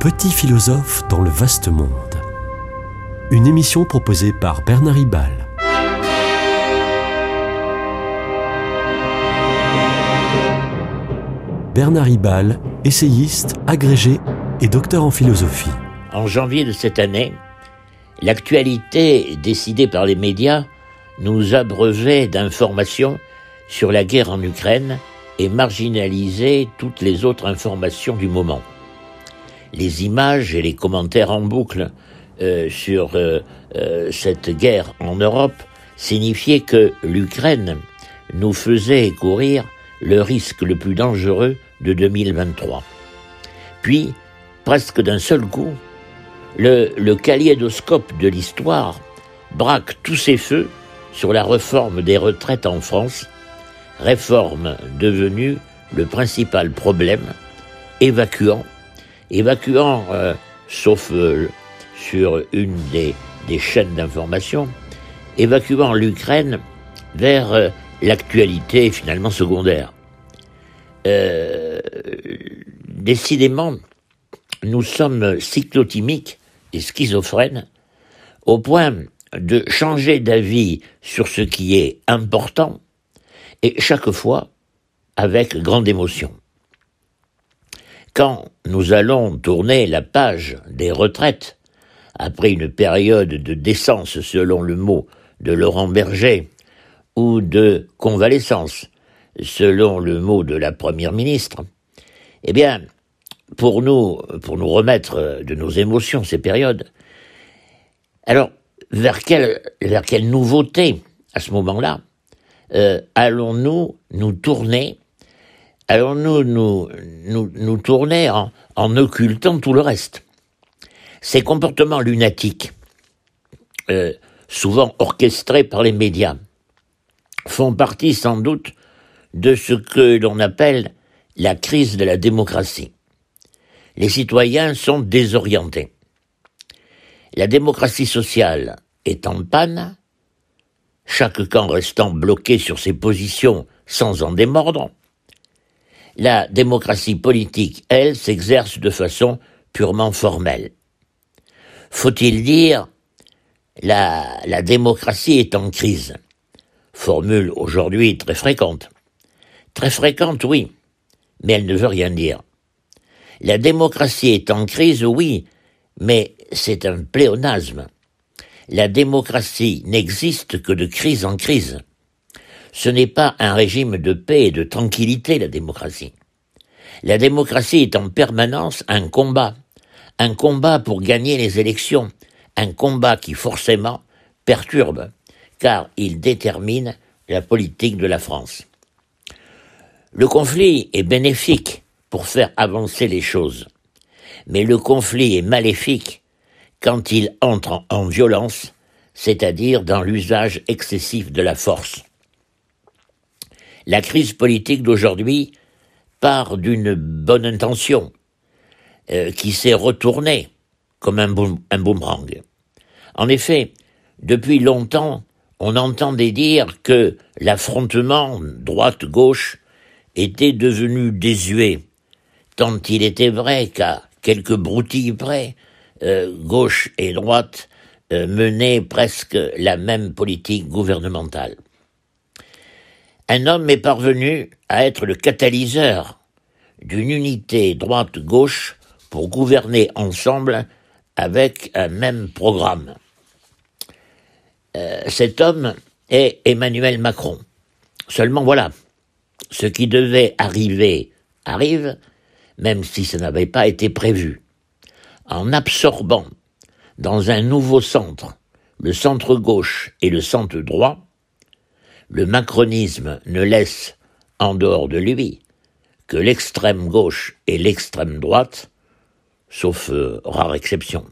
petit philosophe dans le vaste monde. Une émission proposée par Bernard Ribal. Bernard Ribal, essayiste, agrégé et docteur en philosophie. En janvier de cette année, l'actualité décidée par les médias nous abreuvait d'informations sur la guerre en Ukraine et marginalisait toutes les autres informations du moment. Les images et les commentaires en boucle euh, sur euh, euh, cette guerre en Europe signifiaient que l'Ukraine nous faisait courir le risque le plus dangereux de 2023. Puis, presque d'un seul coup, le, le de l'histoire braque tous ses feux sur la réforme des retraites en France, réforme devenue le principal problème, évacuant, évacuant, euh, sauf euh, sur une des, des chaînes d'information, évacuant l'Ukraine vers euh, l'actualité finalement secondaire. décidément, nous sommes cyclotimiques et schizophrènes au point de changer d'avis sur ce qui est important et chaque fois avec grande émotion. Quand nous allons tourner la page des retraites, après une période de décence selon le mot de Laurent Berger, ou de convalescence selon le mot de la première ministre, eh bien, pour nous, pour nous remettre de nos émotions ces périodes, alors, vers quelle, vers quelle nouveauté, à ce moment-là, euh, allons-nous nous tourner Allons-nous nous, nous, nous, en, occultant tout le reste Ces comportements lunatiques, euh, souvent orchestrés par les médias, font partie sans doute de ce que l'on appelle la crise de la démocratie. Les citoyens sont désorientés. La démocratie sociale est en panne, chaque camp restant bloqué sur ses positions sans en démordre. La démocratie politique, elle, s'exerce de façon purement formelle. Faut-il dire la, la démocratie est en crise? Formule aujourd'hui très fréquente. Très fréquente, oui, mais elle ne veut rien dire. La démocratie est en crise, oui, mais c'est un pléonasme. La démocratie n'existe que de crise en crise. Ce n'est pas un régime de paix et de tranquillité, la démocratie. La démocratie est en permanence un combat, un combat pour gagner les élections, un combat qui forcément perturbe, car il détermine la politique de la France. Le conflit est bénéfique pour faire avancer les choses, mais le conflit est maléfique quand il entre en violence, c'est-à-dire dans l'usage excessif de la force. La crise politique d'aujourd'hui part d'une bonne intention euh, qui s'est retournée comme un, boomerang. En effet, depuis longtemps, on entendait dire que l'affrontement droite-gauche était devenu désuet, tant il était vrai qu'à quelques broutilles près, euh, gauche et droite euh, menaient presque la même politique gouvernementale. Un homme est parvenu à être le catalyseur d'une unité droite-gauche pour gouverner ensemble avec un même programme. Euh, cet homme est Emmanuel Macron. Seulement voilà, ce qui devait arriver arrive, même si ça n'avait pas été prévu en absorbant dans un nouveau centre le centre gauche et le centre droit, le macronisme ne laisse en dehors de lui que l'extrême gauche et l'extrême droite, sauf euh, rare exception.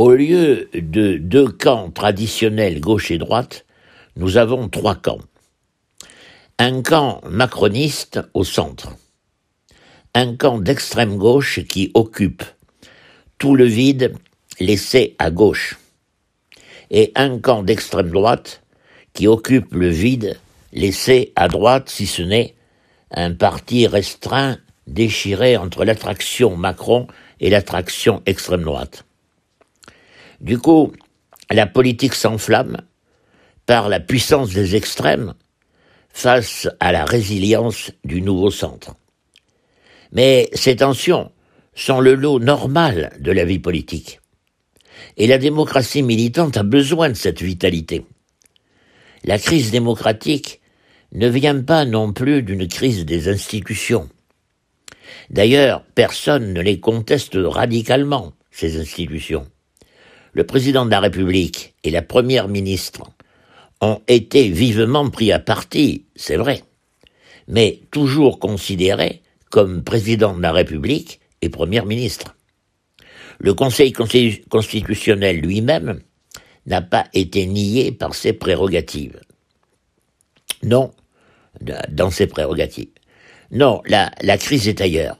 Au lieu de deux camps traditionnels gauche et droite, nous avons trois camps. Un camp macroniste au centre, un camp d'extrême gauche qui occupe tout le vide laissé à gauche, et un camp d'extrême droite qui occupe le vide laissé à droite, si ce n'est un parti restreint déchiré entre l'attraction Macron et l'attraction extrême droite. Du coup, la politique s'enflamme par la puissance des extrêmes face à la résilience du nouveau centre. Mais ces tensions sont le lot normal de la vie politique. Et la démocratie militante a besoin de cette vitalité. La crise démocratique ne vient pas non plus d'une crise des institutions. D'ailleurs, personne ne les conteste radicalement, ces institutions. Le président de la République et la première ministre ont été vivement pris à partie, c'est vrai, mais toujours considérés comme président de la République et premier ministre. Le Conseil constitutionnel lui-même n'a pas été nié par ses prérogatives. Non, dans ses prérogatives. Non, la, la crise est ailleurs.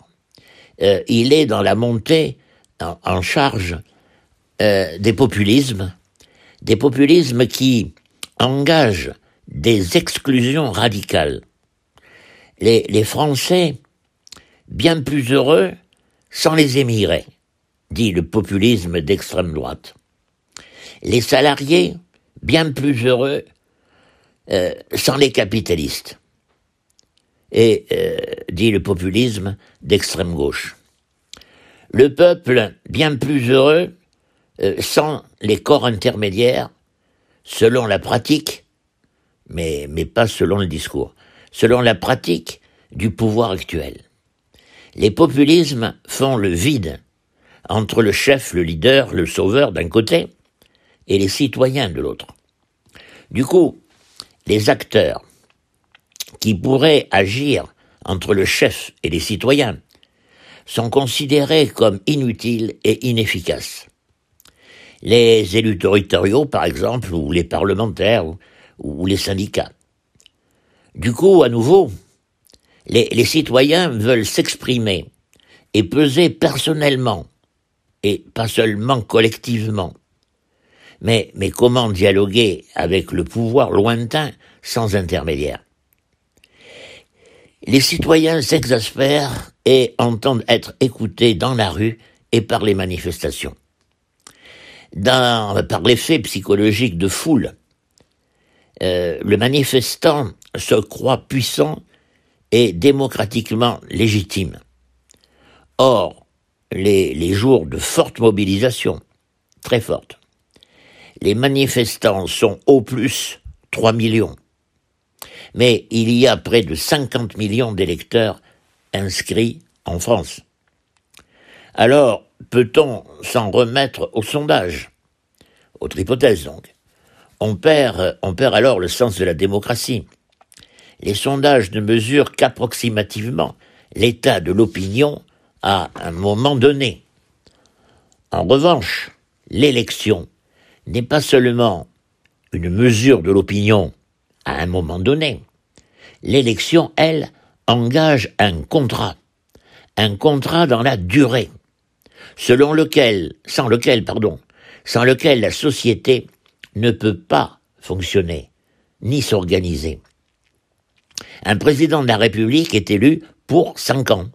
Euh, il est dans la montée en, charge euh, des populismes, des populismes qui engagent des exclusions radicales. Les, Français, bien plus heureux sans les émigrés, dit le populisme d'extrême droite. Les salariés, bien plus heureux euh, sans les capitalistes et, euh, dit le populisme d'extrême gauche. Le peuple bien plus heureux sans les corps intermédiaires, selon la pratique, mais, mais pas selon le discours, selon la pratique du pouvoir actuel. Les populismes font le vide entre le chef, le leader, le sauveur d'un côté, et les citoyens de l'autre. Du coup, les acteurs qui pourraient agir entre le chef et les citoyens sont considérés comme inutiles et inefficaces. Les élus territoriaux, par exemple, ou les parlementaires, ou, les syndicats. Du coup, à nouveau, les, citoyens veulent s'exprimer et peser personnellement, et pas seulement collectivement. Mais comment dialoguer avec le pouvoir lointain sans intermédiaire? Les citoyens s'exaspèrent et entendent être écoutés dans la rue et par les manifestations. Dans, par l'effet psychologique de foule, euh, le manifestant se croit puissant et démocratiquement légitime. Or, les, les jours de forte mobilisation, très forte, les manifestants sont au plus 3 millions mais il y a près de 50 millions d'électeurs inscrits en France. Alors, peut-on s'en remettre au sondage? Autre hypothèse donc. On perd, on perd alors le sens de la démocratie. Les sondages ne mesurent qu'approximativement l'état de l'opinion à un moment donné. En revanche, l'élection n'est pas seulement une mesure de l'opinion à un moment donné. L'élection, elle, engage un contrat, un contrat dans la durée, selon lequel, sans lequel, pardon, sans lequel la société ne peut pas fonctionner, ni s'organiser. Un président de la République est élu pour cinq ans.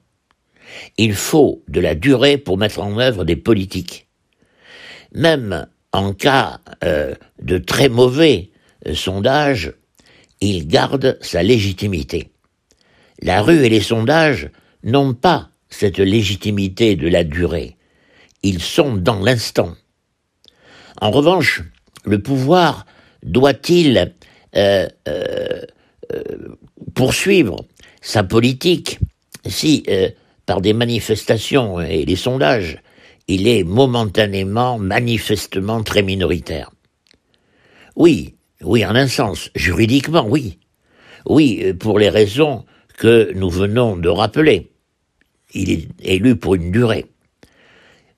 Il faut de la durée pour mettre en œuvre des politiques. Même en cas euh, de très mauvais euh, sondage, il garde sa légitimité. La rue et les sondages n'ont pas cette légitimité de la durée. Ils sont dans l'instant. En revanche, le pouvoir doit-il euh, euh, euh, poursuivre sa politique si, par des manifestations et des sondages, il est momentanément, manifestement très minoritaire? Oui, oui, en un sens. Juridiquement, oui. Oui, pour les raisons que nous venons de rappeler. Il est élu pour une durée.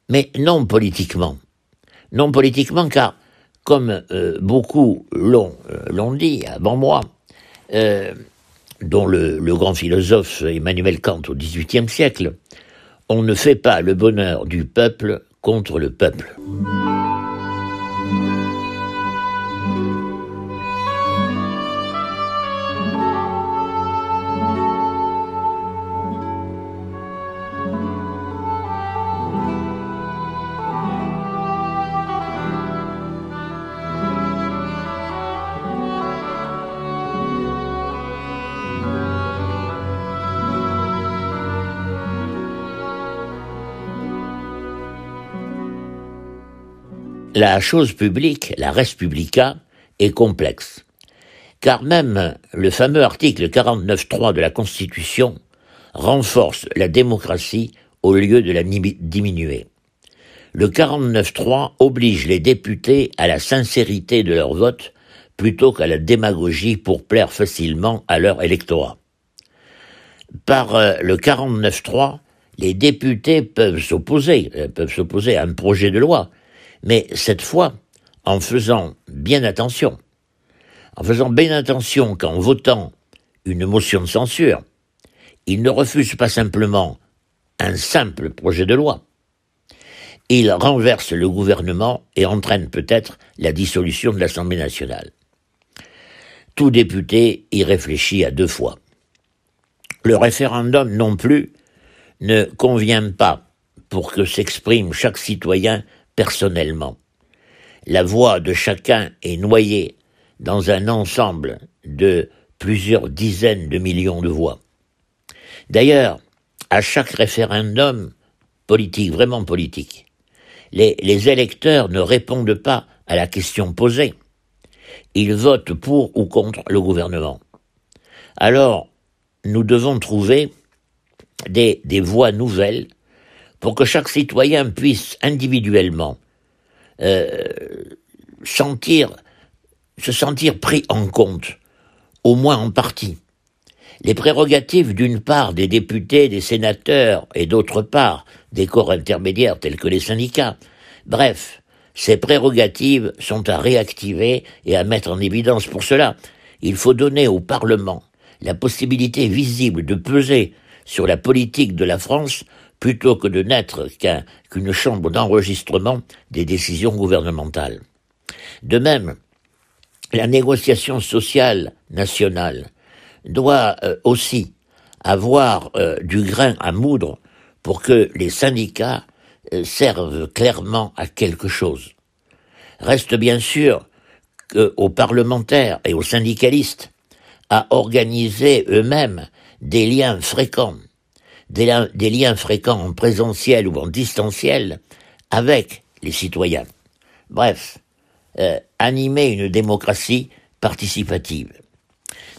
Mais non politiquement. Non politiquement, car, comme euh, beaucoup l'ont l'ont dit avant moi, dont le, le, grand philosophe Emmanuel Kant au XVIIIe siècle, on ne fait pas le bonheur du peuple contre le peuple. La chose publique, la res publica, est complexe. Car même le fameux article 49.3 de la Constitution renforce la démocratie au lieu de la diminuer. Le 49.3 oblige les députés à la sincérité de leur vote plutôt qu'à la démagogie pour plaire facilement à leur électorat. Par euh, le 49.3, les députés peuvent s'opposer, euh, peuvent s'opposer à un projet de loi, mais cette fois en faisant bien attention, en faisant bien attention qu'en votant une motion de censure, il ne refuse pas simplement un simple projet de loi, il renverse le gouvernement et entraîne peut-être la dissolution de l'Assemblée nationale. Tout député y réfléchit à deux fois. Le référendum non plus ne convient pas pour que s'exprime chaque citoyen personnellement. La voix de chacun est noyée dans un ensemble de plusieurs dizaines de millions de voix. D'ailleurs, à chaque référendum politique, vraiment politique, les, électeurs ne répondent pas à la question posée. Ils votent pour ou contre le gouvernement. Alors, nous devons trouver des, des voies nouvelles pour que chaque citoyen puisse individuellement euh, se sentir pris en compte, au moins en partie. Les prérogatives d'une part des députés, des sénateurs et d'autre part des corps intermédiaires tels que les syndicats. Bref, ces prérogatives sont à réactiver et à mettre en évidence. Pour cela, il faut donner au Parlement la possibilité visible de peser sur la politique de la France plutôt que de n'être qu'une chambre d'enregistrement des décisions gouvernementales. De même, la négociation sociale nationale doit euh, aussi avoir euh, du grain à moudre pour que les syndicats euh, servent clairement à quelque chose. Reste bien sûr aux parlementaires et aux syndicalistes à organiser eux-mêmes des liens fréquents des, liens fréquents en présentiel ou en distanciel avec les citoyens. Bref, euh, animer une démocratie participative.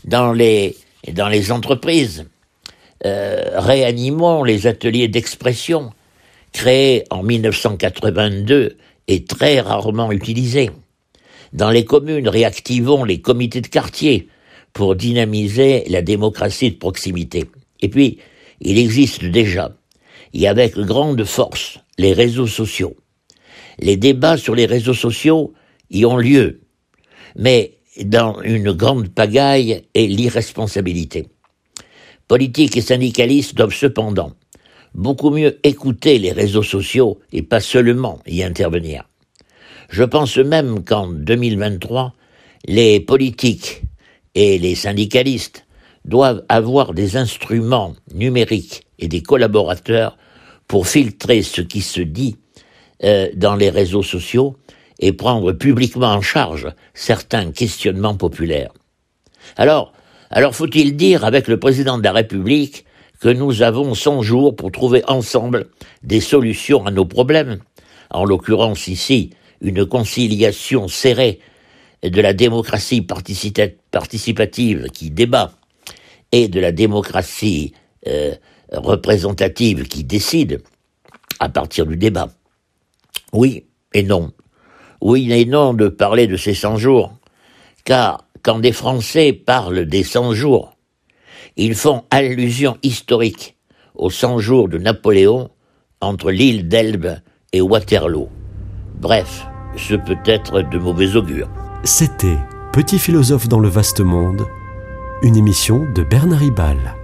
Dans les, dans les entreprises, euh, réanimons les ateliers d'expression créés en 1982 et très rarement utilisés. Dans les communes, réactivons les comités de quartier pour dynamiser la démocratie de proximité. Et puis, il existe déjà, et avec grande force, les réseaux sociaux. Les débats sur les réseaux sociaux y ont lieu, mais dans une grande pagaille et l'irresponsabilité. Politiques et syndicalistes doivent cependant beaucoup mieux écouter les réseaux sociaux et pas seulement y intervenir. Je pense même qu'en 2023, les politiques et les syndicalistes doivent avoir des instruments numériques et des collaborateurs pour filtrer ce qui se dit euh, dans les réseaux sociaux et prendre publiquement en charge certains questionnements populaires. Alors, alors faut-il dire avec le président de la République que nous avons 100 jours pour trouver ensemble des solutions à nos problèmes, en l'occurrence ici une conciliation serrée de la démocratie participative qui débat et de la démocratie euh, représentative qui décide à partir du débat. Oui et non. Oui et non de parler de ces 100 jours, car quand des Français parlent des 100 jours, ils font allusion historique aux 100 jours de Napoléon entre l'île d'Elbe et Waterloo. Bref, ce peut être de mauvais augure. C'était Petit philosophe dans le vaste monde, une émission de Bernard Ribal.